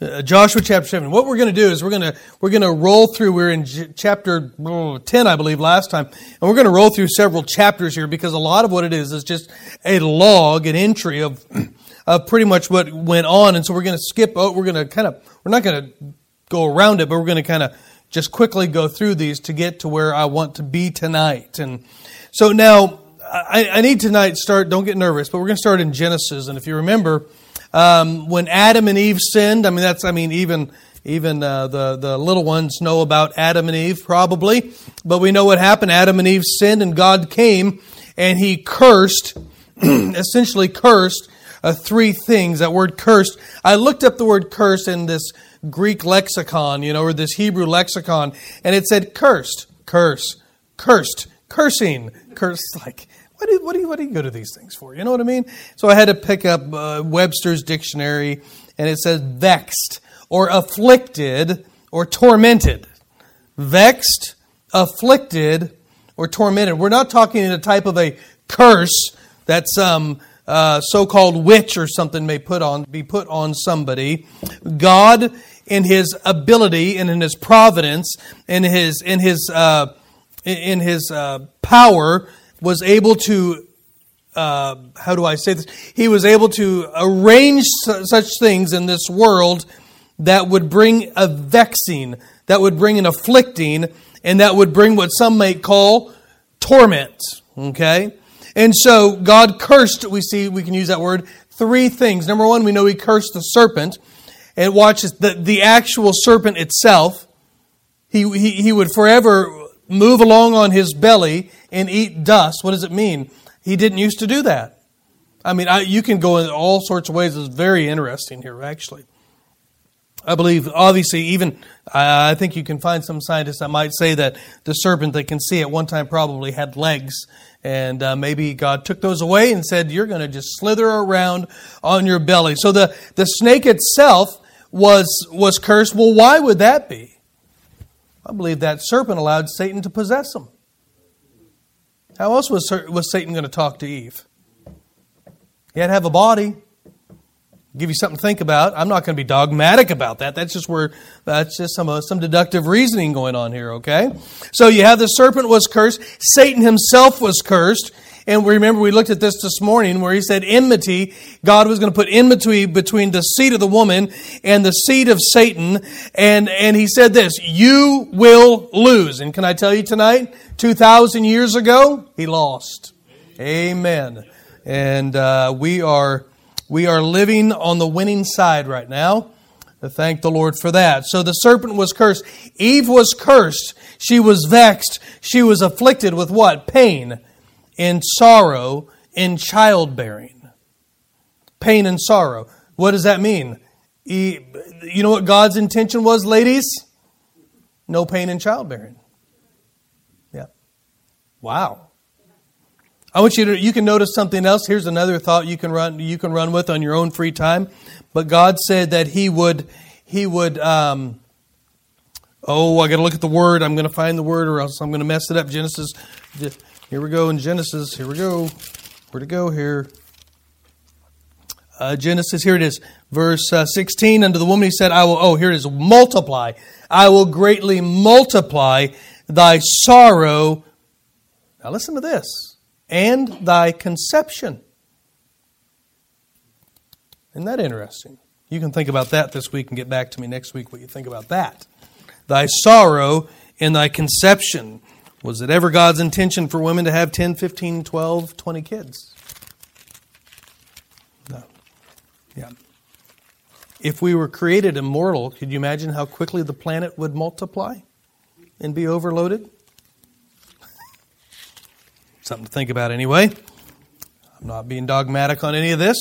Uh, Joshua chapter 7. What we're going to do is we're going to we're going to roll through we're in chapter oh, 10 I believe last time. And we're going to roll through several chapters here because a lot of what it is is just a log, an entry of of pretty much what went on and so we're going to skip oh, we're going to kind of we're not going to go around it but we're going to kind of just quickly go through these to get to where I want to be tonight. And so now I, I need tonight start don't get nervous, but we're going to start in Genesis and if you remember um, when Adam and Eve sinned, I mean, that's, I mean, even, even uh, the, the little ones know about Adam and Eve, probably. But we know what happened. Adam and Eve sinned, and God came and he cursed, essentially cursed, uh, three things. That word cursed. I looked up the word curse in this Greek lexicon, you know, or this Hebrew lexicon, and it said cursed, curse, cursed, cursing, curse. Like, what do, what, do you, what do you go to these things for? You know what I mean? So I had to pick up uh, Webster's dictionary, and it says vexed, or afflicted, or tormented. Vexed, afflicted, or tormented. We're not talking in a type of a curse that some uh, so-called witch or something may put on be put on somebody. God, in His ability and in His providence, in His in His uh, in His uh, power, was able to, uh, how do I say this? He was able to arrange such things in this world that would bring a vexing, that would bring an afflicting, and that would bring what some might call torment. Okay? And so God cursed, we see, we can use that word, three things. Number one, we know He cursed the serpent. And watch the, the actual serpent itself. He, he, he would forever move along on his belly and eat dust. What does it mean? He didn't used to do that. I mean, I, you can go in all sorts of ways. It's very interesting here, actually. I believe, obviously, even I think you can find some scientists that might say that the serpent that can see at one time probably had legs, and uh, maybe God took those away and said, "You're going to just slither around on your belly." So the the snake itself was was cursed. Well, why would that be? I believe that serpent allowed Satan to possess him. How else was, was Satan going to talk to Eve? He had to have a body. Give you something to think about. I'm not going to be dogmatic about that. That's just where that's just some uh, some deductive reasoning going on here. Okay, so you have the serpent was cursed. Satan himself was cursed. And remember we looked at this this morning where he said enmity. God was going to put enmity between the seed of the woman and the seed of Satan. And, and he said this, you will lose. And can I tell you tonight, 2,000 years ago, he lost. Amen. And uh, we are we are living on the winning side right now. Thank the Lord for that. So the serpent was cursed. Eve was cursed. She was vexed. She was afflicted with what? Pain in sorrow in childbearing. Pain and sorrow. What does that mean? You know what God's intention was, ladies? No pain in childbearing. Yeah. Wow. I want you to you can notice something else. Here's another thought you can run you can run with on your own free time. But God said that He would He would um, oh I got to look at the word. I'm going to find the word, or else I'm going to mess it up. Genesis here we go in Genesis. Here we go. Where to go here? Uh, Genesis, here it is. Verse uh, 16. Unto the woman he said, I will, oh, here it is, multiply. I will greatly multiply thy sorrow. Now listen to this. And thy conception. Isn't that interesting? You can think about that this week and get back to me next week what you think about that. Thy sorrow and thy conception. Was it ever God's intention for women to have 10, 15, 12, 20 kids? No. Yeah. If we were created immortal, could you imagine how quickly the planet would multiply and be overloaded? Something to think about anyway. I'm not being dogmatic on any of this,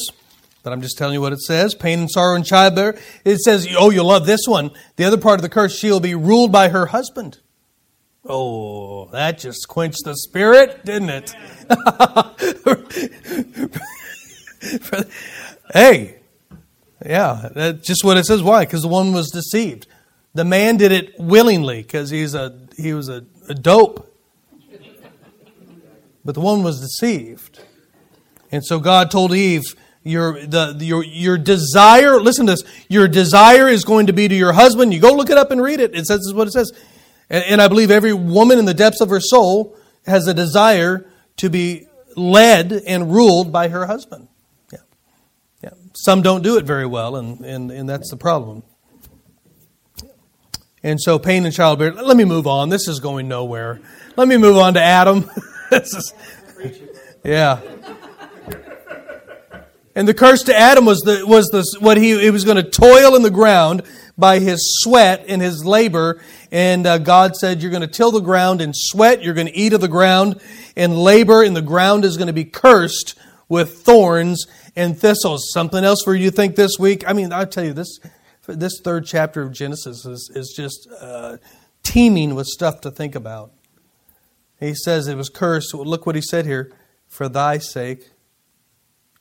but I'm just telling you what it says. Pain and sorrow and childbirth. It says, oh, you'll love this one. The other part of the curse, she'll be ruled by her husband. Oh, that just quenched the spirit, didn't it? hey, yeah, that's just what it says. Why? Because the one was deceived. The man did it willingly because he's a he was a, a dope. But the one was deceived. And so God told Eve, Your, the, your, your desire, listen to this, your desire is going to be to your husband. You go look it up and read it. It says, this is what it says. And, and I believe every woman in the depths of her soul has a desire to be led and ruled by her husband. Yeah. Yeah. Some don't do it very well, and, and, and that's the problem. And so pain and childbearing. Let me move on. This is going nowhere. Let me move on to Adam. is, yeah. And the curse to Adam was the was the what he he was going to toil in the ground by his sweat and his labor. And uh, God said, "You're going to till the ground and sweat. You're going to eat of the ground, and labor in the ground is going to be cursed with thorns and thistles." Something else for you to think this week? I mean, I'll tell you this this third chapter of Genesis is, is just uh, teeming with stuff to think about. He says it was cursed. Look what he said here for thy sake,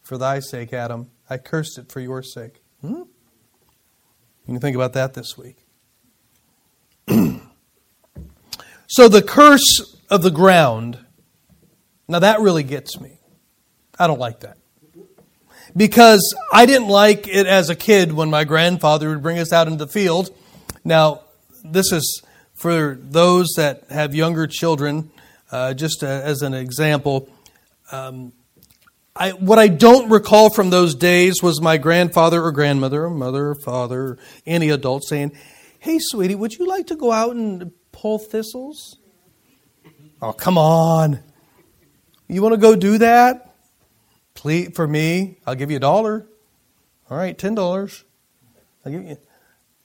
for thy sake, Adam, I cursed it for your sake. Hmm? You think about that this week. so the curse of the ground, now that really gets me. I don't like that because I didn't like it as a kid when my grandfather would bring us out into the field. Now, this is for those that have younger children, uh, just as an example. Um, I, what I don't recall from those days was my grandfather or grandmother, or mother or father, or any adult saying, Hey, sweetie, would you like to go out and pull thistles? Oh, come on. You want to go do that? Please, for me, I'll give you a dollar. All right, ten dollars. I'll give you.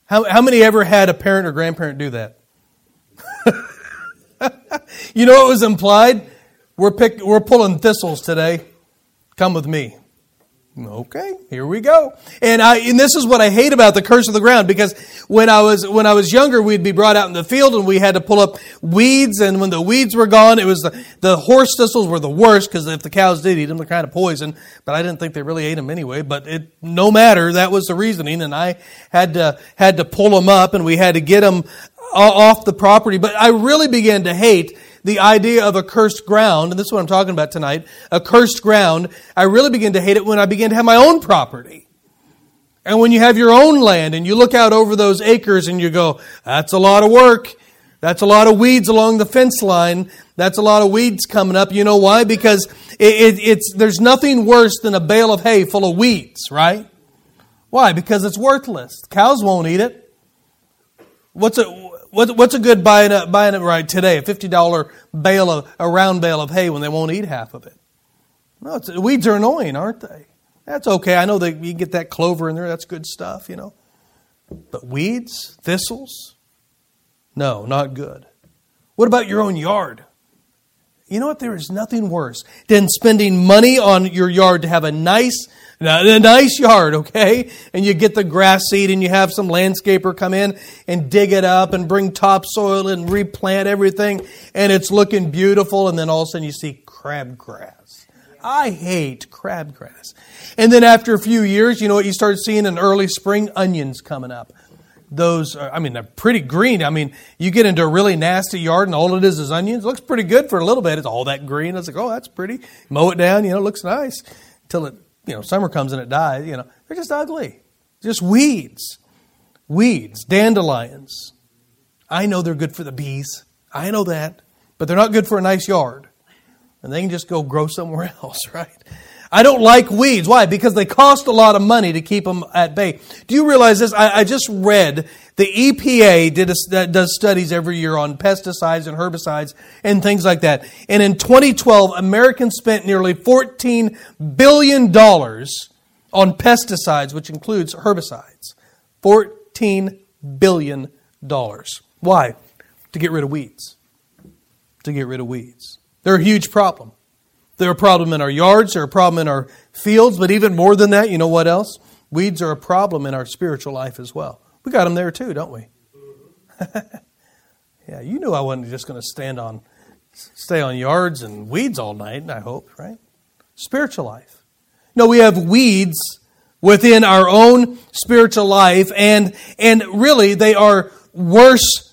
How, how many ever had a parent or grandparent do that? you know what was implied? We're pick, we're pulling thistles today. Come with me. Okay, here we go. And I and this is what I hate about the curse of the ground because when I was when I was younger, we'd be brought out in the field and we had to pull up weeds. And when the weeds were gone, it was the, the horse thistles were the worst because if the cows did eat them, they're kind of poison. But I didn't think they really ate them anyway. But it no matter that was the reasoning, and I had to had to pull them up and we had to get them off the property. But I really began to hate the idea of a cursed ground, and this is what I'm talking about tonight, a cursed ground, I really begin to hate it when I begin to have my own property. And when you have your own land and you look out over those acres and you go, that's a lot of work. That's a lot of weeds along the fence line. That's a lot of weeds coming up. You know why? Because it, it, it's, there's nothing worse than a bale of hay full of weeds, right? Why? Because it's worthless. Cows won't eat it. What's it? What, what's a good buying it, buying it right today? A $50 bale of, a round bale of hay when they won't eat half of it. No, weeds are annoying, aren't they? That's okay. I know that you get that clover in there. That's good stuff, you know. But weeds, thistles, no, not good. What about your own yard? You know what? There is nothing worse than spending money on your yard to have a nice, a nice yard, okay? And you get the grass seed and you have some landscaper come in and dig it up and bring topsoil and replant everything and it's looking beautiful and then all of a sudden you see crabgrass. I hate crabgrass. And then after a few years, you know what you start seeing in early spring? Onions coming up. Those, are, I mean, they're pretty green. I mean, you get into a really nasty yard and all it is is onions. It looks pretty good for a little bit. It's all that green. It's like, oh, that's pretty. Mow it down, you know, it looks nice. Until it you know, summer comes and it dies, you know, they're just ugly. Just weeds. Weeds, dandelions. I know they're good for the bees. I know that. But they're not good for a nice yard. And they can just go grow somewhere else, right? I don't like weeds. Why? Because they cost a lot of money to keep them at bay. Do you realize this? I, I just read the EPA did a, does studies every year on pesticides and herbicides and things like that. And in 2012, Americans spent nearly $14 billion on pesticides, which includes herbicides. $14 billion. Why? To get rid of weeds. To get rid of weeds. They're a huge problem. They're a problem in our yards, they're a problem in our fields, but even more than that, you know what else? Weeds are a problem in our spiritual life as well. We got them there too, don't we? yeah, you knew I wasn't just going to stand on, stay on yards and weeds all night, I hope, right? Spiritual life. No, we have weeds within our own spiritual life, and and really they are worse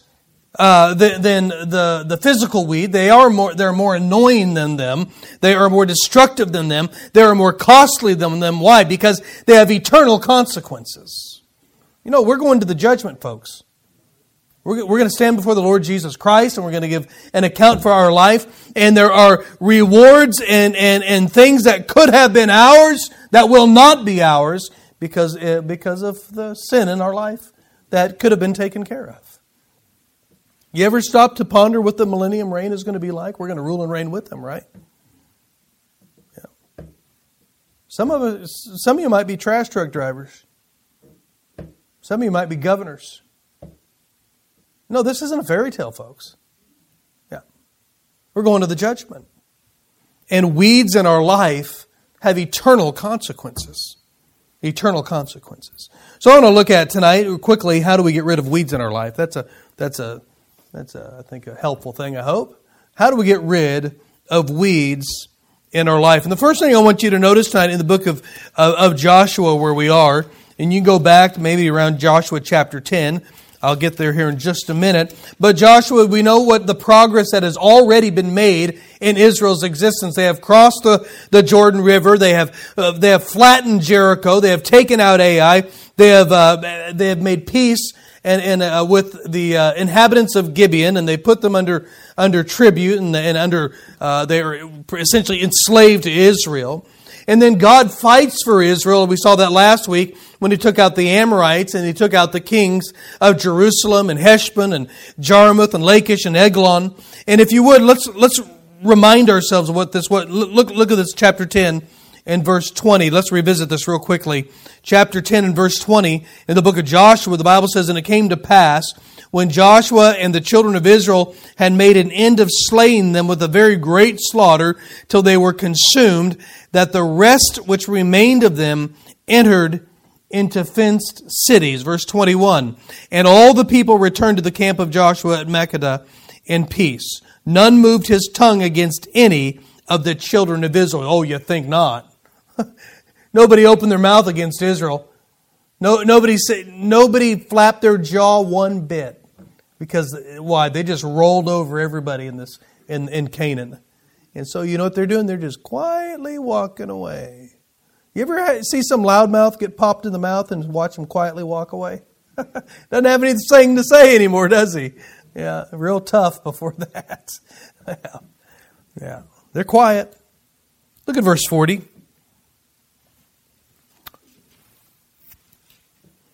uh, than the, the physical weed. They are more, they're more annoying than them. They are more destructive than them. They are more costly than them. Why? Because they have eternal consequences. You know, we're going to the judgment, folks. We're, we're going to stand before the Lord Jesus Christ and we're going to give an account for our life. And there are rewards and, and, and things that could have been ours that will not be ours because, uh, because of the sin in our life that could have been taken care of. You ever stop to ponder what the millennium reign is going to be like? We're going to rule and reign with them, right? Yeah. Some of us, some of you might be trash truck drivers. Some of you might be governors. No, this isn't a fairy tale, folks. Yeah. We're going to the judgment. And weeds in our life have eternal consequences. Eternal consequences. So I want to look at tonight quickly how do we get rid of weeds in our life? That's a that's a that's, a, I think, a helpful thing, I hope. How do we get rid of weeds in our life? And the first thing I want you to notice tonight in the book of, of, of Joshua, where we are, and you go back maybe around Joshua chapter 10. I'll get there here in just a minute. But Joshua, we know what the progress that has already been made in Israel's existence. They have crossed the, the Jordan River. They have, uh, they have flattened Jericho. They have taken out Ai. They have, uh, they have made peace and, and uh, with the uh, inhabitants of Gibeon, and they put them under under tribute and, and under uh, they are essentially enslaved to Israel. And then God fights for Israel. We saw that last week when He took out the Amorites and He took out the kings of Jerusalem and Heshbon and Jarmuth and Lachish and Eglon. And if you would, let's let's remind ourselves of what this what look look at this chapter ten and verse 20. Let's revisit this real quickly. Chapter 10 and verse 20 in the book of Joshua, the Bible says, And it came to pass when Joshua and the children of Israel had made an end of slaying them with a very great slaughter till they were consumed, that the rest which remained of them entered into fenced cities. Verse 21. And all the people returned to the camp of Joshua at Makkedah in peace. None moved his tongue against any of the children of Israel. Oh, you think not. nobody opened their mouth against Israel. No, nobody, nobody flapped their jaw one bit. Because, why? They just rolled over everybody in, this, in, in Canaan. And so, you know what they're doing? They're just quietly walking away. You ever see some loudmouth get popped in the mouth and watch him quietly walk away? Doesn't have anything to say anymore, does he? Yeah, real tough before that. yeah. yeah. They're quiet. Look at verse 40.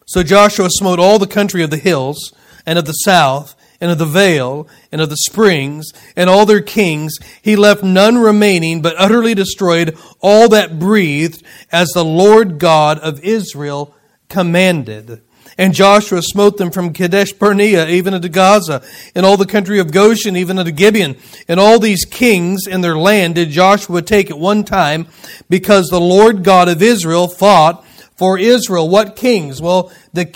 So Joshua smote all the country of the hills, and of the south, and of the vale, and of the springs, and all their kings. He left none remaining, but utterly destroyed all that breathed, as the Lord God of Israel commanded. And Joshua smote them from Kadesh Barnea even unto Gaza, and all the country of Goshen even unto Gibeon. And all these kings and their land did Joshua take at one time, because the Lord God of Israel fought for Israel. What kings? Well, the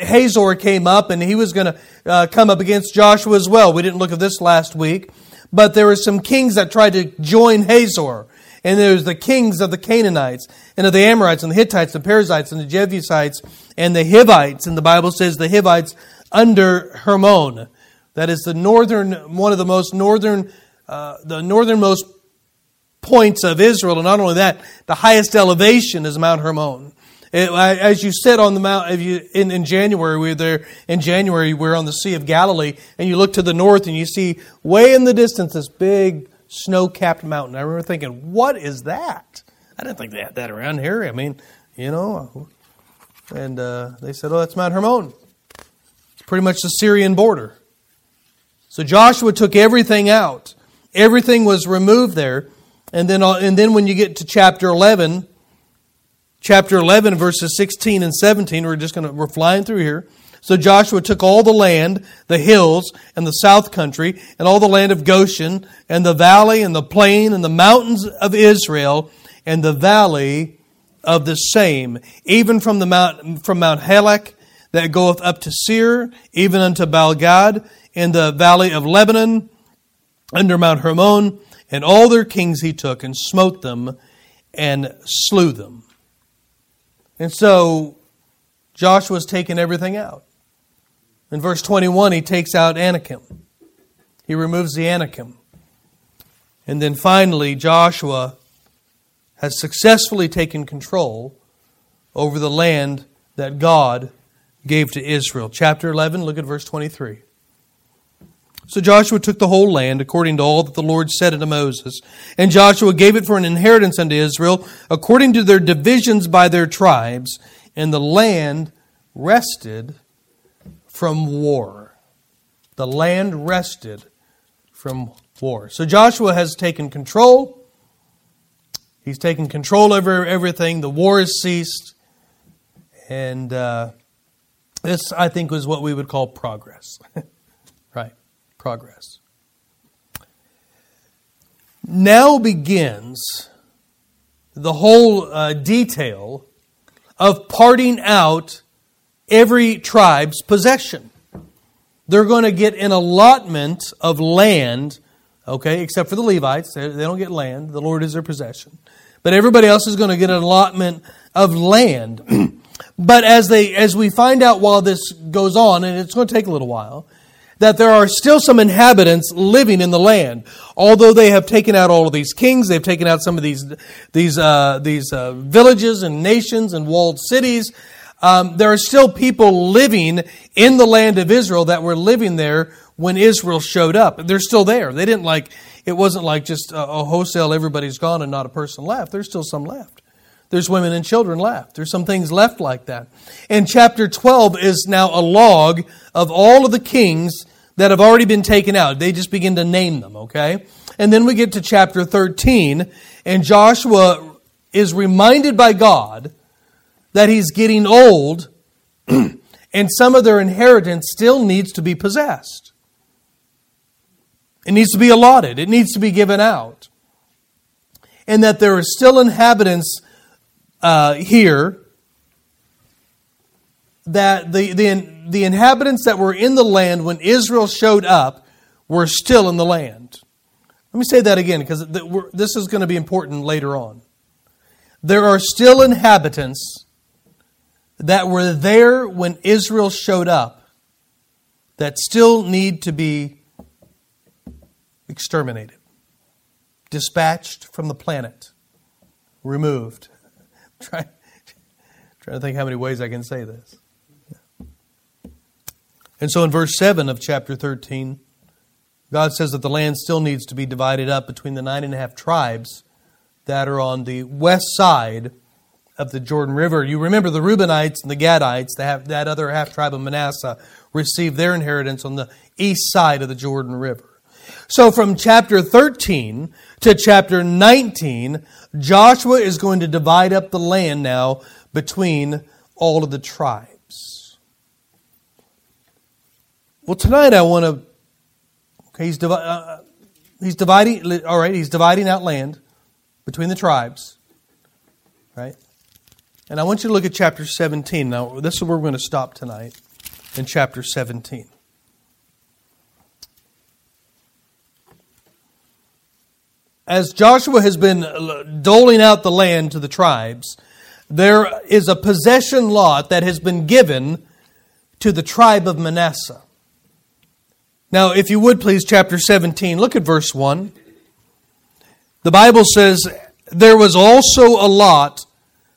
Hazor came up, and he was going to uh, come up against Joshua as well. We didn't look at this last week, but there were some kings that tried to join Hazor. And there's the kings of the Canaanites, and of the Amorites, and the Hittites, and the Perizzites, and the Jebusites, and the Hivites. And the Bible says the Hivites under Hermon. That is the northern, one of the most northern, uh, the northernmost points of Israel. And not only that, the highest elevation is Mount Hermon. It, as you sit on the mount, you, in, in January, we were there in January, we are on the Sea of Galilee, and you look to the north and you see way in the distance this big snow capped mountain. I remember thinking, what is that? I didn't think they had that around here. I mean, you know. And uh, they said, oh, that's Mount Hermon. It's pretty much the Syrian border. So Joshua took everything out. Everything was removed there. And then, uh, and then when you get to chapter 11, chapter 11, verses 16 and 17, we're just going to, we're flying through here. So Joshua took all the land, the hills, and the south country, and all the land of Goshen, and the valley, and the plain, and the mountains of Israel, and the valley of the same, even from the mount from Mount Halak that goeth up to Seir, even unto Baalgad, in the valley of Lebanon, under Mount Hermon, and all their kings he took, and smote them, and slew them. And so Joshua's taken everything out. In verse 21, he takes out Anakim. He removes the Anakim. And then finally, Joshua has successfully taken control over the land that God gave to Israel. Chapter 11, look at verse 23. So Joshua took the whole land according to all that the Lord said unto Moses. And Joshua gave it for an inheritance unto Israel according to their divisions by their tribes. And the land rested from war. The land rested from war. So Joshua has taken control. He's taken control over everything. The war has ceased. And uh, this, I think, was what we would call progress. Progress. Now begins the whole uh, detail of parting out every tribe's possession. They're going to get an allotment of land, okay, except for the Levites. They don't get land. The Lord is their possession. But everybody else is going to get an allotment of land. but as they as we find out while this goes on, and it's going to take a little while, that there are still some inhabitants living in the land. Although they have taken out all of these kings, they've taken out some of these these uh, these uh, villages and nations and walled cities um, there are still people living in the land of Israel that were living there when Israel showed up. They're still there. They didn't like, it wasn't like just a, a wholesale everybody's gone and not a person left. There's still some left. There's women and children left. There's some things left like that. And chapter 12 is now a log of all of the kings that have already been taken out. They just begin to name them, okay? And then we get to chapter 13, and Joshua is reminded by God that he's getting old and some of their inheritance still needs to be possessed. It needs to be allotted, it needs to be given out. And that there are still inhabitants uh, here that the, the, the inhabitants that were in the land when Israel showed up were still in the land. Let me say that again because this is going to be important later on. There are still inhabitants that were there when Israel showed up that still need to be exterminated, dispatched from the planet, removed. Try, trying to think how many ways I can say this. And so in verse 7 of chapter 13, God says that the land still needs to be divided up between the nine and a half tribes that are on the west side of the Jordan River. You remember the Reubenites and the Gadites, that, other half tribe of Manasseh, received their inheritance on the east side of the Jordan River. So from chapter 13 to chapter 19, Joshua is going to divide up the land now between all of the tribes. Well, tonight I want to. Okay, he's, divi- uh, he's dividing. All right, he's dividing out land between the tribes. Right. And I want you to look at chapter 17. Now, this is where we're going to stop tonight, in chapter 17. As Joshua has been doling out the land to the tribes, there is a possession lot that has been given to the tribe of Manasseh. Now, if you would please, chapter 17, look at verse 1. The Bible says, There was also a lot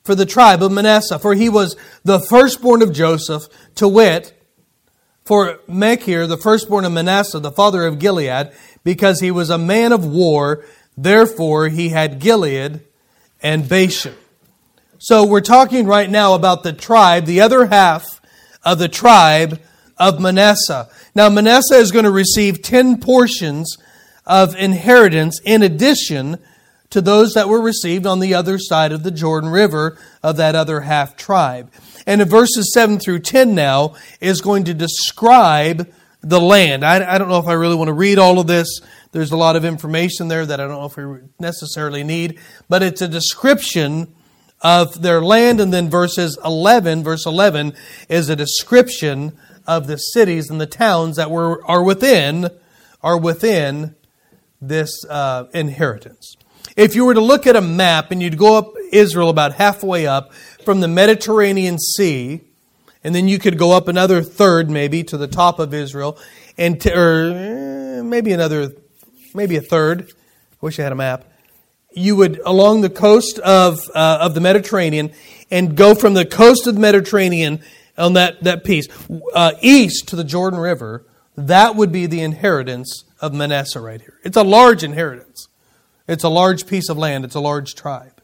for the tribe of Manasseh, for he was the firstborn of Joseph, to wit, for Machir, the firstborn of Manasseh, the father of Gilead, because he was a man of war, therefore he had Gilead and Bashan. So we're talking right now about the tribe, the other half of the tribe of Manasseh. Now Manasseh is going to receive 10 portions of inheritance in addition to those that were received on the other side of the Jordan River of that other half tribe. And in verses 7 through 10 now is going to describe the land. I, I, don't know if I really want to read all of this. There's a lot of information there that I don't know if we necessarily need, but it's a description of their land. And then verses 11, verse 11 is a description of the cities and the towns that were, are within, are within this uh, inheritance. If you were to look at a map and you'd go up Israel about halfway up from the Mediterranean Sea And then you could go up another third, maybe, to the top of Israel, and or eh, maybe another, maybe a third. Wish I had a map. You would along the coast of uh, of the Mediterranean, and go from the coast of the Mediterranean on that that piece uh, east to the Jordan River. That would be the inheritance of Manasseh right here. It's a large inheritance. It's a large piece of land. It's a large tribe.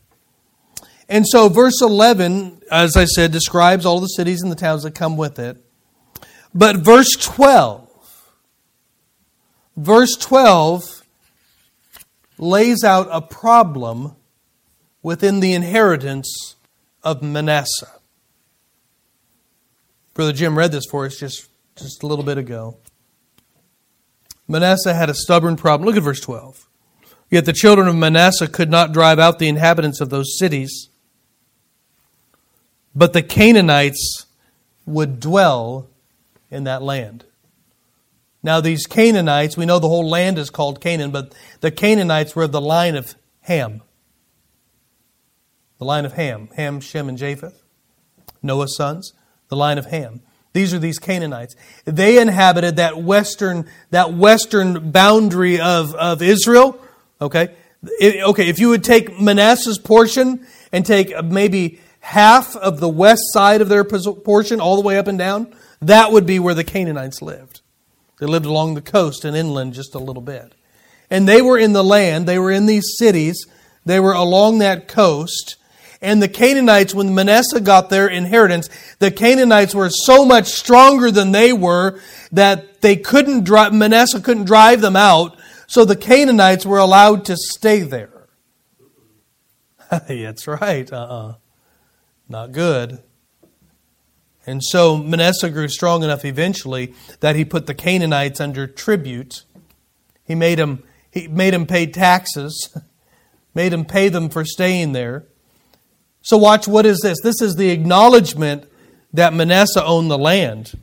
And so, verse 11, as I said, describes all the cities and the towns that come with it. But verse 12, verse 12 lays out a problem within the inheritance of Manasseh. Brother Jim read this for us just, just a little bit ago. Manasseh had a stubborn problem. Look at verse 12. Yet the children of Manasseh could not drive out the inhabitants of those cities but the Canaanites would dwell in that land. Now, these Canaanites, we know the whole land is called Canaan, but the Canaanites were of the line of Ham. The line of Ham. Ham, Shem, and Japheth. Noah's sons. The line of Ham. These are these Canaanites. They inhabited that western, that western boundary of, of Israel. Okay? okay, if you would take Manasseh's portion and take maybe half of the west side of their portion, all the way up and down, that would be where the Canaanites lived. They lived along the coast and inland just a little bit. And they were in the land, they were in these cities, they were along that coast. And the Canaanites, when Manasseh got their inheritance, the Canaanites were so much stronger than they were that they couldn't drive, Manasseh couldn't drive them out. So the Canaanites were allowed to stay there. That's right. Uh-uh. Not good. And so Manasseh grew strong enough eventually that he put the Canaanites under tribute. He made them, he made them pay taxes, made them pay them for staying there. So, watch what is this? This is the acknowledgement that Manasseh owned the land.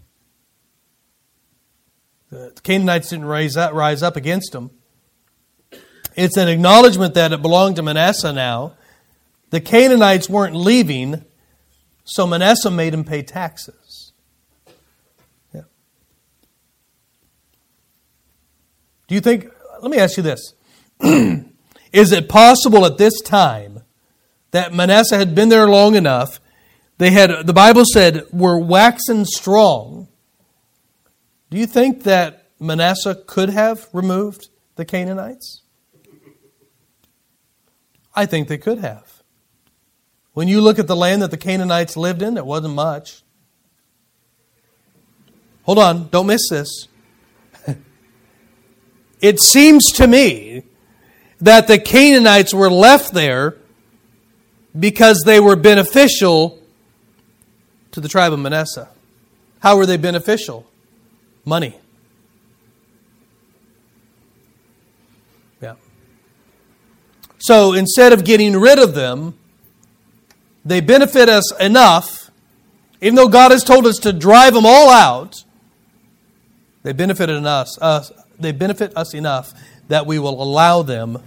The Canaanites didn't rise up, rise up against him. It's an acknowledgement that it belonged to Manasseh now. The Canaanites weren't leaving, so Manasseh made him pay taxes. Yeah. Do you think, let me ask you this. Is it possible at this time that Manasseh had been there long enough? They had, the Bible said, were waxen strong. Do you think that Manasseh could have removed the Canaanites? I think they could have. When you look at the land that the Canaanites lived in, it wasn't much. Hold on, don't miss this. it seems to me that the Canaanites were left there because they were beneficial to the tribe of Manasseh. How were they beneficial? Money. Yeah. So instead of getting rid of them, they benefit us enough, even though God has told us to drive them all out, they benefited us, us they benefit us enough that we will allow them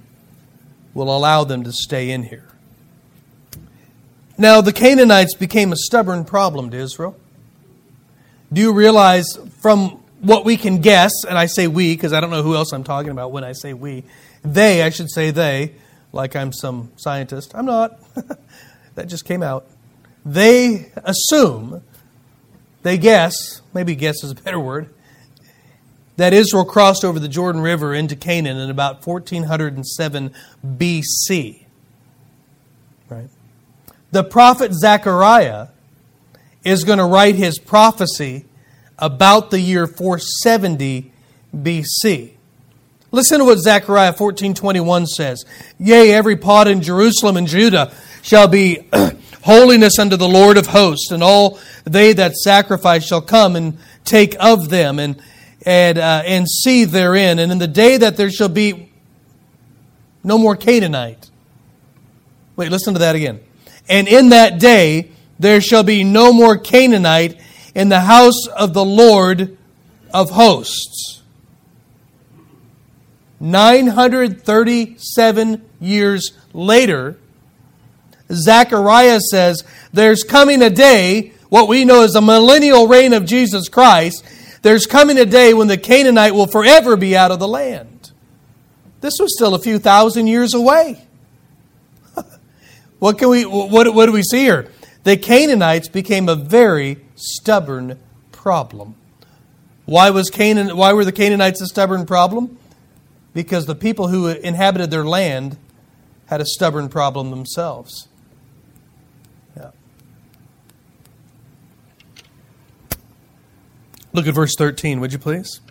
will allow them to stay in here. Now the Canaanites became a stubborn problem to Israel. Do you realize from what we can guess, and I say we because I don't know who else I'm talking about when I say we, they, I should say they, like I'm some scientist. I'm not. that just came out. They assume, they guess, maybe guess is a better word, that Israel crossed over the Jordan River into Canaan in about 1407 BC. The prophet Zechariah is going to write his prophecy about the year 470 BC. Listen to what Zechariah 14:21 says. Yea, every pot in Jerusalem and Judah shall be holiness unto the Lord of hosts, and all they that sacrifice shall come and take of them and and uh, and see therein. And in the day that there shall be no more Canaanite. Wait, listen to that again. And in that day there shall be no more Canaanite in the house of the Lord of hosts. 937 years later, Zechariah says, There's coming a day what we know as the millennial reign of Jesus Christ, there's coming a day when the Canaanite will forever be out of the land. This was still a few thousand years away. What can we what, what do we see here? The Canaanites became a very stubborn problem. Why was Canaan why were the Canaanites a stubborn problem? Because the people who inhabited their land had a stubborn problem themselves. Yeah. Look at verse 13, would you please?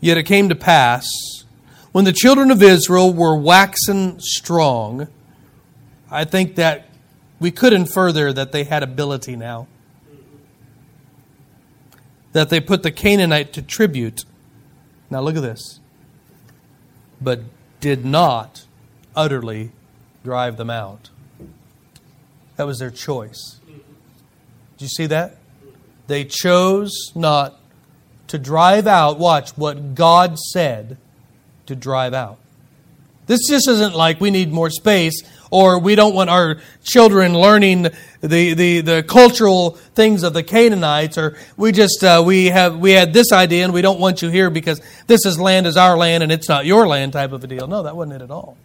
Yet it came to pass, when the children of Israel were waxen strong, I think that we could infer there that they had ability now. That they put the Canaanite to tribute. Now look at this. But did not utterly drive them out. That was their choice. Do you see that? They chose not to drive out, watch, what God said to drive out. This just isn't like we need more space or we don't want our children learning the, the, the cultural things of the Canaanites or we just uh, we have we had this idea and we don't want you here because this is land is our land and it's not your land type of a deal. No, that wasn't it at all.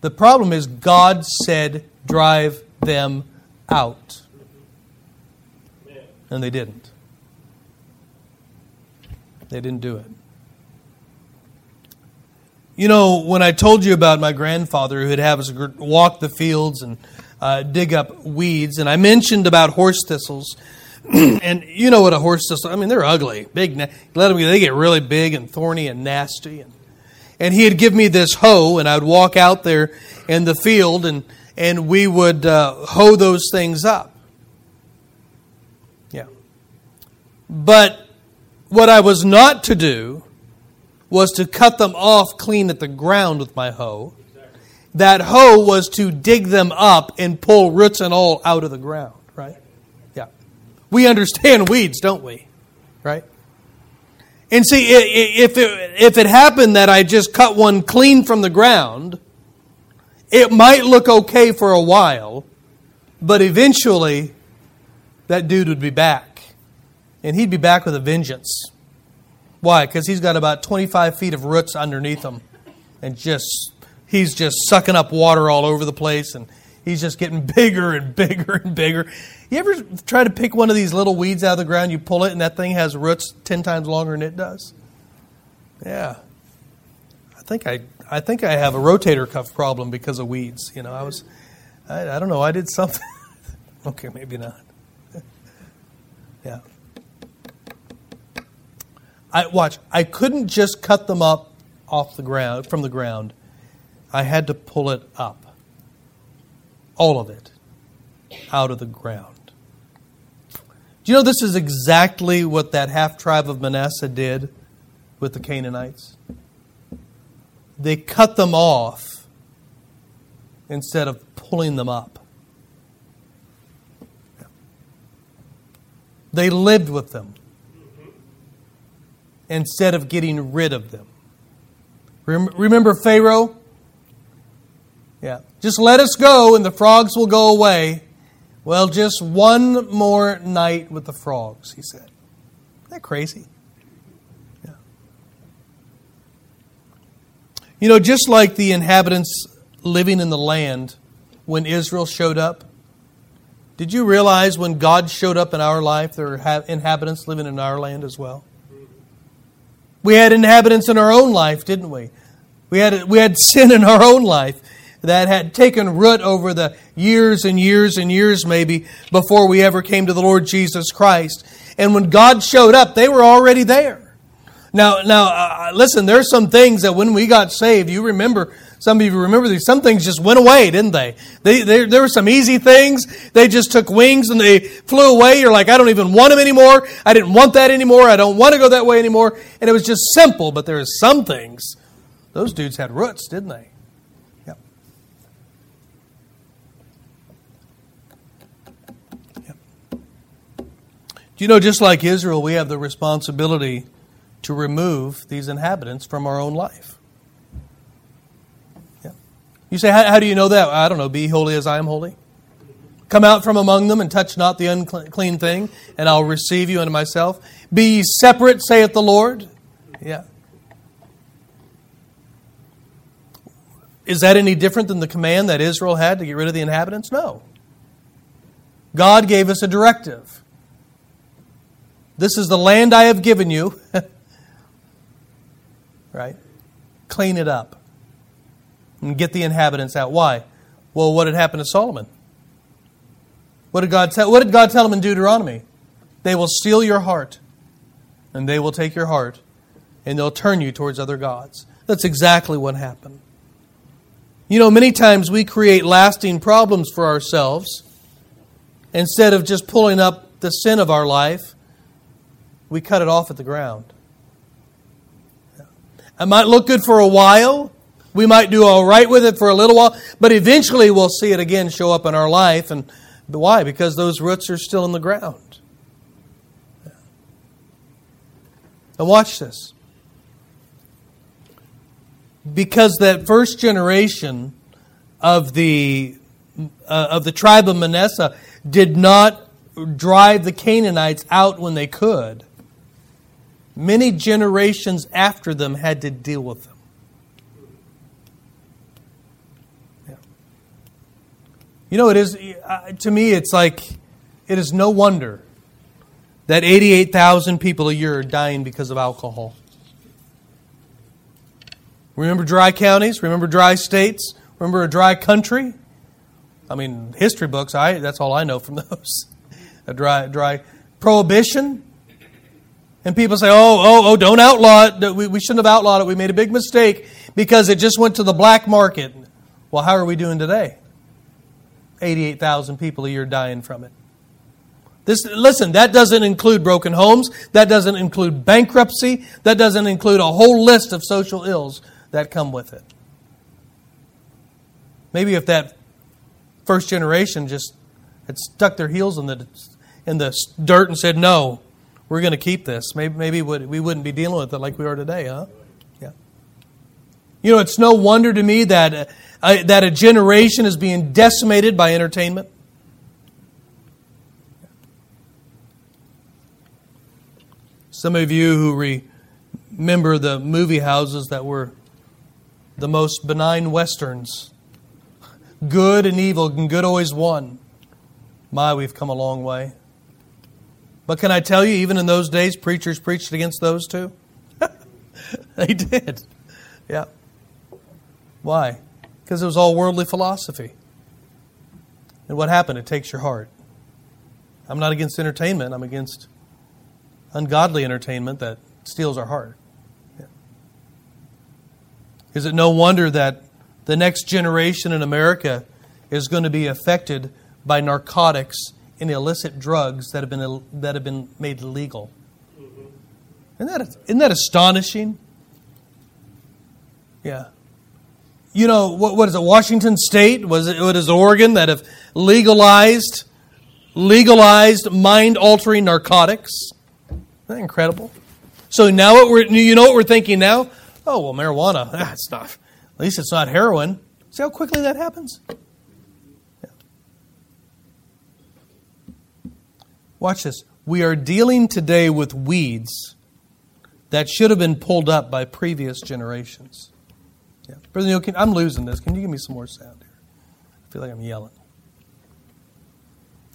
The problem is God said drive them out. And they didn't. They didn't do it. You know, when I told you about my grandfather who'd have us walk the fields and uh, dig up weeds, and I mentioned about horse thistles, and you know what a horse thistle? I mean, they're ugly, big. Let them. They get really big and thorny and nasty. And, and he would give me this hoe, and I would walk out there in the field, and and we would uh, hoe those things up. Yeah. But what I was not to do was to cut them off clean at the ground with my hoe. That hoe was to dig them up and pull roots and all out of the ground, right? Yeah. We understand weeds, don't we? Right? And see, if it, if it happened that I just cut one clean from the ground, it might look okay for a while, but eventually that dude would be back. And he'd be back with a vengeance. Why? Because he's got about 25 feet of roots underneath him. And just, he's just sucking up water all over the place. And he's just getting bigger and bigger and bigger. You ever try to pick one of these little weeds out of the ground, you pull it, and that thing has roots 10 times longer than it does? Yeah. I think I I think I have a rotator cuff problem because of weeds. You know, I was, I, I don't know, I did something. okay, maybe not. yeah. I watch. I couldn't just cut them up off the ground from the ground. I had to pull it up. All of it out of the ground. Do you know this is exactly what that half tribe of Manasseh did with the Canaanites? they cut them off instead of pulling them up. They lived with them instead of getting rid of them. Remember Pharaoh? Yeah. Just let us go and the frogs will go away. Well, just one more night with the frogs, he said. Isn't that crazy? Yeah. You know, just like the inhabitants living in the land when Israel showed up, did you realize when God showed up in our life, there were inhabitants living in our land as well? We had inhabitants in our own life, didn't we? We had, we had sin in our own life that had taken root over the years and years and years, maybe, before we ever came to the Lord Jesus Christ. And when God showed up, they were already there. Now, now, uh, listen. There's some things that when we got saved, you remember. Some of you remember these. Some things just went away, didn't they? they, they there were some easy things. They just took wings and they flew away. You're like, I don't even want them anymore. I didn't want that anymore. I don't want to go that way anymore. And it was just simple. But there are some things. Those dudes had roots, didn't they? Yep. Yep. Do you know, just like Israel, we have the responsibility to remove these inhabitants from our own life. You say, how, how do you know that? I don't know. Be holy as I am holy. Come out from among them and touch not the unclean thing, and I'll receive you unto myself. Be ye separate, saith the Lord. Yeah. Is that any different than the command that Israel had to get rid of the inhabitants? No. God gave us a directive. This is the land I have given you. right? Clean it up and get the inhabitants out. Why? Well, what had happened to Solomon? What did God tell, what did God tell him in Deuteronomy? They will steal your heart, and they will take your heart, and they'll turn you towards other gods. That's exactly what happened. You know, many times we create lasting problems for ourselves. Instead of just pulling up the sin of our life, we cut it off at the ground. It might look good for a while. We might do all right with it for a little while, but eventually we'll see it again show up in our life. And why? Because those roots are still in the ground. Now, watch this. Because that first generation of the uh, of the tribe of Manasseh did not drive the Canaanites out when they could many generations after them had to deal with them. You know, it is, uh, to me, it's like, it is no wonder that 88,000 people a year are dying because of alcohol. Remember dry counties? Remember dry states? Remember a dry country? I mean, history books, I, that's all I know from those. a dry, dry prohibition. And people say, oh, oh, oh, don't outlaw it. We, we shouldn't have outlawed it. We made a big mistake because it just went to the black market. Well, how are we doing today? 88,000 people a year dying from it. This, listen, that doesn't include broken homes. That doesn't include bankruptcy. That doesn't include a whole list of social ills that come with it. Maybe if that first generation just had stuck their heels in the, in the dirt and said, no, we're going to keep this. Maybe, maybe we wouldn't be dealing with it like we are today, huh? Yeah. You know, it's no wonder to me that, uh, that a generation is being decimated by entertainment. Some of you who remember the movie houses that were the most benign westerns good and evil, and good always won. My, we've come a long way. But can I tell you, even in those days, preachers preached against those too? they did. Yeah. Why? Because it was all worldly philosophy. And what happened? It takes your heart. I'm not against entertainment, I'm against ungodly entertainment that steals our heart. Yeah. Is it no wonder that the next generation in America is going to be affected by narcotics and illicit drugs that have been, that have been made legal. Mm-hmm. Isn't that, isn't that astonishing? Yeah. You know, what, what is it, Washington State? Was it, what is Oregon that have legalized, legalized mind-altering narcotics? Isn't that incredible? So now what we're, you know what we're thinking now? Oh, well, marijuana, that's not, at least it's not heroin. See how quickly that happens? Watch this. We are dealing today with weeds that should have been pulled up by previous generations. Yeah. Brother Neil, can, I'm losing this. Can you give me some more sound here? I feel like I'm yelling.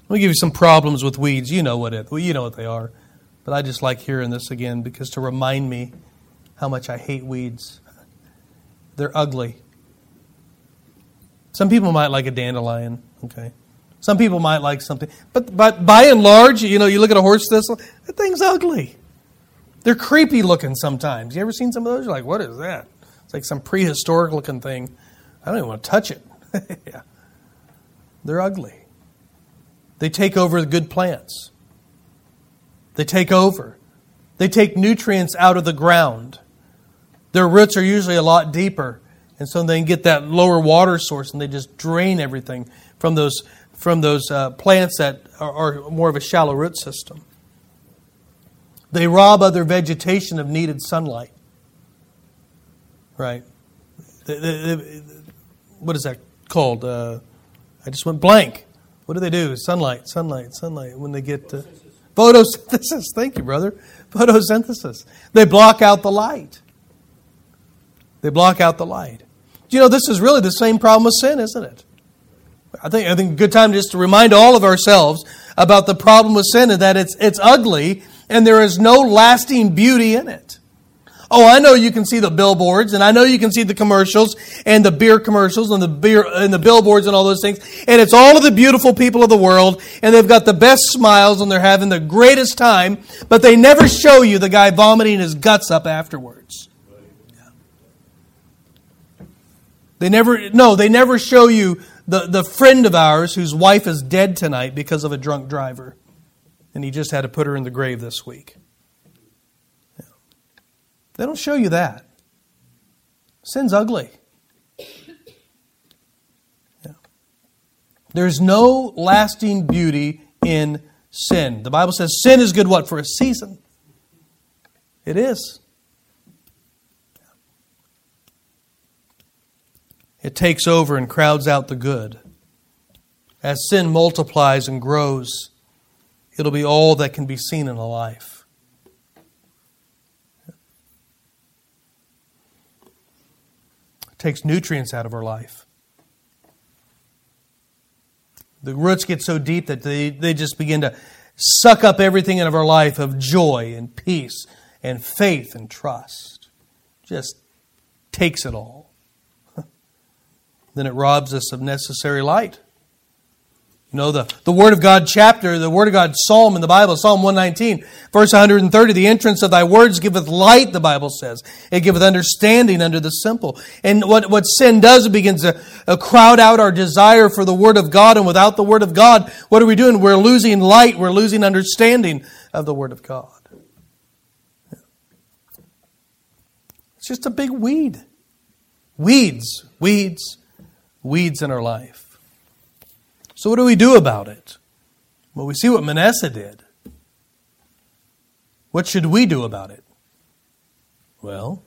Let me give you some problems with weeds. You know what it. Well, you know what they are. But I just like hearing this again because to remind me how much I hate weeds. They're ugly. Some people might like a dandelion, okay? Some people might like something, but, but by and large, you know, you look at a horse thistle, that thing's ugly. They're creepy looking sometimes. You ever seen some of those? You're like, what is that? It's like some prehistoric looking thing. I don't even want to touch it. yeah. They're ugly. They take over the good plants. They take over. They take nutrients out of the ground. Their roots are usually a lot deeper, and so they can get that lower water source and they just drain everything from those from those uh, plants that are, are more of a shallow root system. They rob other vegetation of needed sunlight. Right? what is that called? Uh, I just went blank. What do they do? Sunlight, sunlight, sunlight. When they get to photosynthesis. Thank you, brother. Photosynthesis. They block out the light. They block out the light. You know, this is really the same problem with sin, isn't it? I think I think a good time just to remind all of ourselves about the problem with sin and that it's it's ugly and there is no lasting beauty in it. Oh, I know you can see the billboards and I know you can see the commercials and the beer commercials and the beer and the billboards and all those things. And it's all of the beautiful people of the world and they've got the best smiles and they're having the greatest time, but they never show you the guy vomiting his guts up afterwards. They never no, they never show you the, the friend of ours whose wife is dead tonight because of a drunk driver. And he just had to put her in the grave this week. They don't show you that. Sin's ugly. Yeah. There's no lasting beauty in sin. The Bible says sin is good what? For a season. It is. It takes over and crowds out the good. As sin multiplies and grows, it'll be all that can be seen in a life. Takes nutrients out of our life. The roots get so deep that they, they just begin to suck up everything out of our life of joy and peace and faith and trust. Just takes it all. then it robs us of necessary light. You know, the, the Word of God chapter, the Word of God psalm in the Bible, Psalm 119, verse 130, the entrance of thy words giveth light, the Bible says. It giveth understanding unto the simple. And what, what sin does, it begins to uh, crowd out our desire for the Word of God. And without the Word of God, what are we doing? We're losing light. We're losing understanding of the Word of God. It's just a big weed. Weeds, weeds, weeds in our life. So, what do we do about it? Well, we see what Manasseh did. What should we do about it? Well,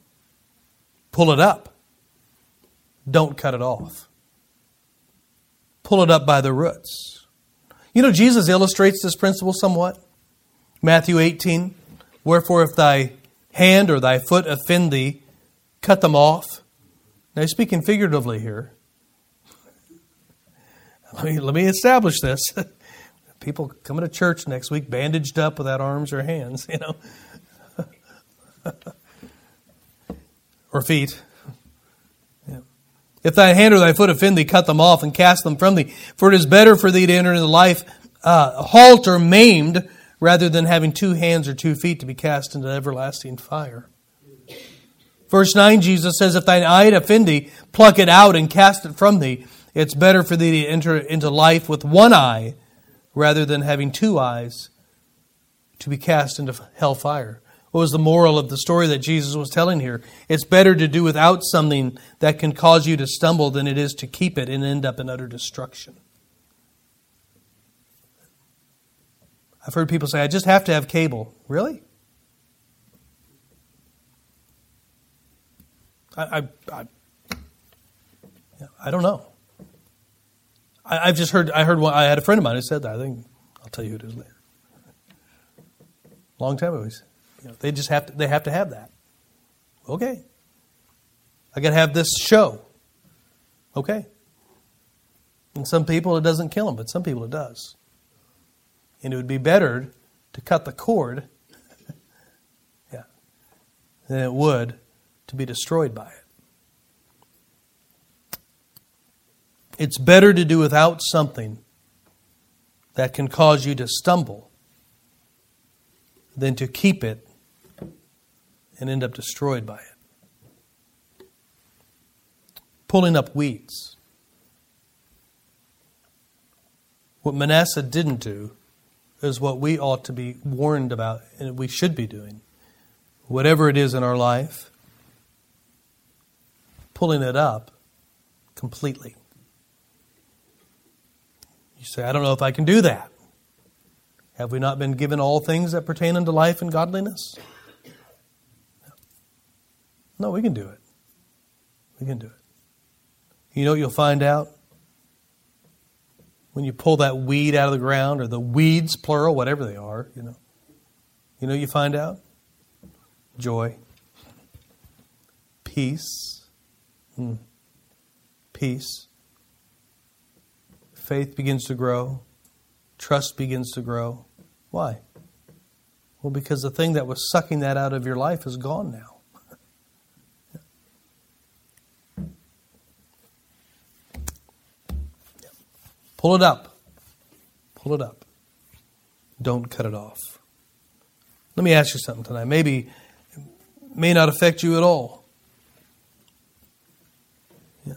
pull it up. Don't cut it off. Pull it up by the roots. You know, Jesus illustrates this principle somewhat. Matthew 18 Wherefore, if thy hand or thy foot offend thee, cut them off. Now, he's speaking figuratively here. Let me, let me establish this. People coming to church next week bandaged up without arms or hands, you know, or feet. If thy hand or thy foot offend thee, cut them off and cast them from thee. For it is better for thee to enter into life uh, halt or maimed rather than having two hands or two feet to be cast into everlasting fire. Verse 9, Jesus says, If thine eye offend thee, pluck it out and cast it from thee. It's better for thee to enter into life with one eye rather than having two eyes to be cast into hellfire. What was the moral of the story that Jesus was telling here? It's better to do without something that can cause you to stumble than it is to keep it and end up in utter destruction. I've heard people say, I just have to have cable. Really? I, I, I, I don't know. I, have just heard. I heard one. I had a friend of mine who said that. I think I'll tell you who it is later. Long time ago, you know, they just have to. They have to have that. Okay. I got to have this show. Okay. And some people it doesn't kill them, but some people it does. And it would be better to cut the cord, yeah, than it would to be destroyed by it. It's better to do without something that can cause you to stumble than to keep it and end up destroyed by it. Pulling up weeds. What Manasseh didn't do is what we ought to be warned about and we should be doing. Whatever it is in our life, pulling it up completely. You say, I don't know if I can do that. Have we not been given all things that pertain unto life and godliness? No, we can do it. We can do it. You know what you'll find out? When you pull that weed out of the ground, or the weeds, plural, whatever they are, you know. You know you find out? Joy. Peace. Hmm. Peace. Faith begins to grow. Trust begins to grow. Why? Well, because the thing that was sucking that out of your life is gone now. Pull it up. Pull it up. Don't cut it off. Let me ask you something tonight. Maybe may not affect you at all. Yeah.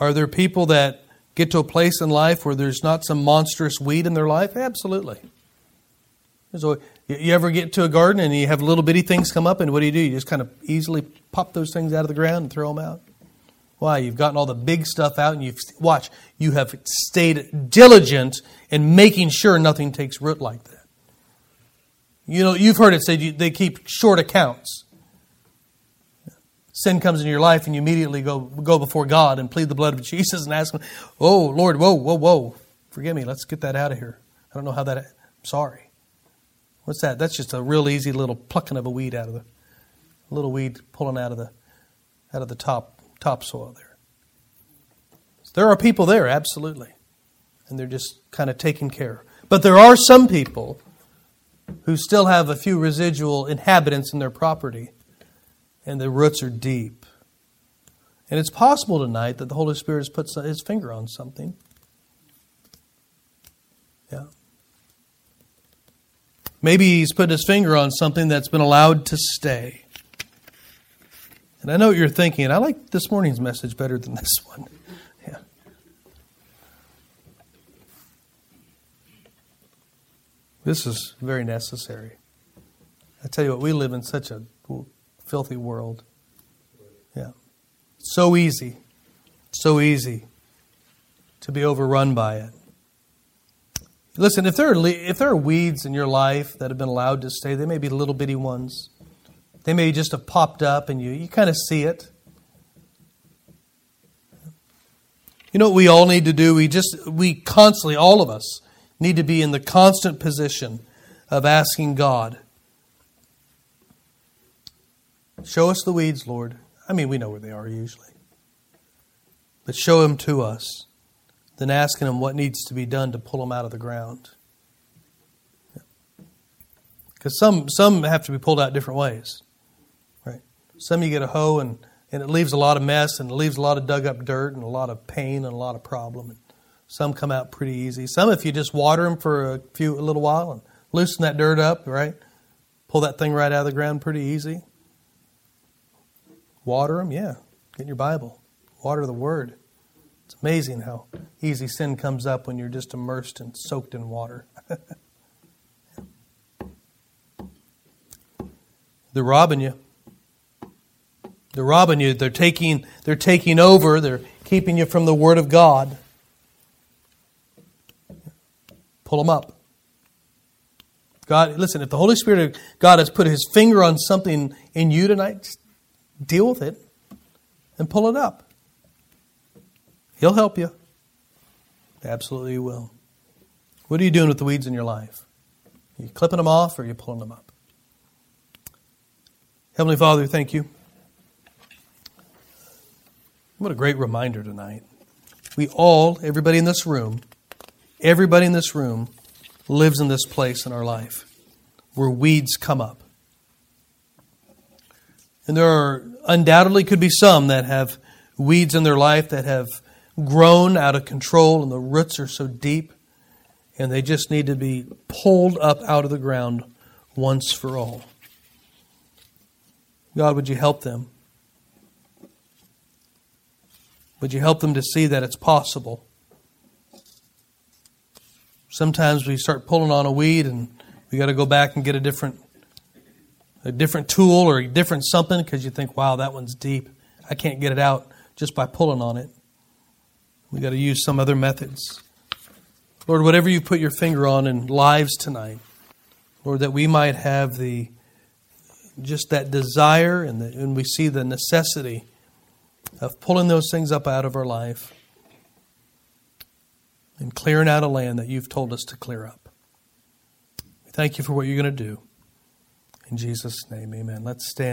Are there people that get to a place in life where there's not some monstrous weed in their life? Absolutely. So you ever get to a garden and you have little bitty things come up, and what do you do? You just kind of easily pop those things out of the ground and throw them out. Why? You've gotten all the big stuff out, and you've watch. You have stayed diligent in making sure nothing takes root like that. You know, you've heard it said you, they keep short accounts. Sin comes into your life, and you immediately go go before God and plead the blood of Jesus and ask Him, "Oh Lord, whoa, whoa, whoa, forgive me. Let's get that out of here. I don't know how that. I'm sorry. What's that? That's just a real easy little plucking of a weed out of the little weed pulling out of the out of the top topsoil there. There are people there, absolutely. And they're just kind of taken care. But there are some people who still have a few residual inhabitants in their property, and the roots are deep. And it's possible tonight that the Holy Spirit has put his finger on something. Yeah. Maybe he's put his finger on something that's been allowed to stay. And I know what you're thinking. I like this morning's message better than this one. Yeah. This is very necessary. I tell you what, we live in such a filthy world. Yeah. So easy. So easy to be overrun by it. Listen, if there are if there are weeds in your life that have been allowed to stay, they may be little bitty ones. They may just have popped up and you, you kind of see it. You know what we all need to do? We just, we constantly, all of us, need to be in the constant position of asking God, show us the weeds, Lord. I mean, we know where they are usually. But show them to us. Then asking Him what needs to be done to pull them out of the ground. Because some, some have to be pulled out different ways. Right? Some you get a hoe and, and it leaves a lot of mess and it leaves a lot of dug up dirt and a lot of pain and a lot of problem. And some come out pretty easy. Some, if you just water them for a few a little while and loosen that dirt up, right, pull that thing right out of the ground pretty easy. Water them, yeah. Get your Bible. Water the Word. It's amazing how easy sin comes up when you're just immersed and soaked in water. They're robbing you. They're robbing you. They're taking, they're taking over. They're keeping you from the Word of God. Pull them up. God, listen, if the Holy Spirit of God has put His finger on something in you tonight, deal with it and pull it up. He'll help you. Absolutely, He will. What are you doing with the weeds in your life? Are you clipping them off or are you pulling them up? Heavenly Father, thank you. What a great reminder tonight. We all, everybody in this room, everybody in this room lives in this place in our life where weeds come up. And there are undoubtedly could be some that have weeds in their life that have grown out of control and the roots are so deep and they just need to be pulled up out of the ground once for all. God, would you help them? Would you help them to see that it's possible? Sometimes we start pulling on a weed and we got to go back and get a different a different tool or a different something because you think, wow, that one's deep. I can't get it out just by pulling on it. We've got to use some other methods. Lord, whatever you put your finger on in lives tonight, Lord, that we might have the just that desire and, the, and we see the necessity of pulling those things up out of our life and clearing out a land that you've told us to clear up. We thank you for what you're going to do. In Jesus' name, amen. Let's stand.